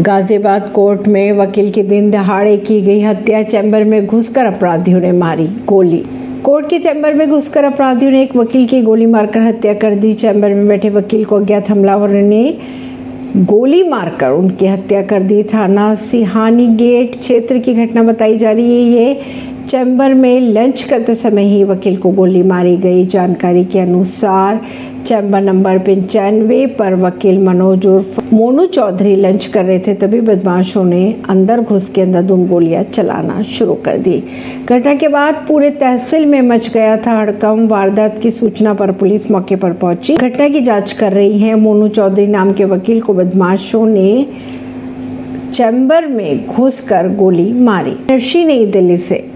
Ghaziabad court में वकील के दिन दहाड़े की गई हत्या, चैम्बर में घुसकर अपराधियों ने मारी गोली। कोर्ट के चैम्बर में घुसकर अपराधियों ने एक वकील की गोली मारकर हत्या कर दी। चैम्बर में बैठे वकील को अज्ञात हमलावर ने गोली मारकर उनकी हत्या कर दी। थाना सिहानी गेट क्षेत्र की घटना बताई जा रही है। ये चैम्बर में लंच करते समय ही वकील को गोली मारी गई। जानकारी के अनुसार चैम्बर नंबर पंचानवे पर वकील मनोज उर्फ़ मोनू चौधरी लंच कर रहे थे, तभी बदमाशों ने अंदर घुस के अंधाधुंध गोलियाँ चलाना शुरू कर दी। घटना के बाद पूरे तहसील में मच गया था हड़कम वारदात की सूचना पर पुलिस मौके पर पहुँची। घटना की जाँच कर रही है। मोनू चौधरी नाम के वकील को बदमाशों ने चैम्बर में घुसकर गोली मारी। नर्शी नई दिल्ली से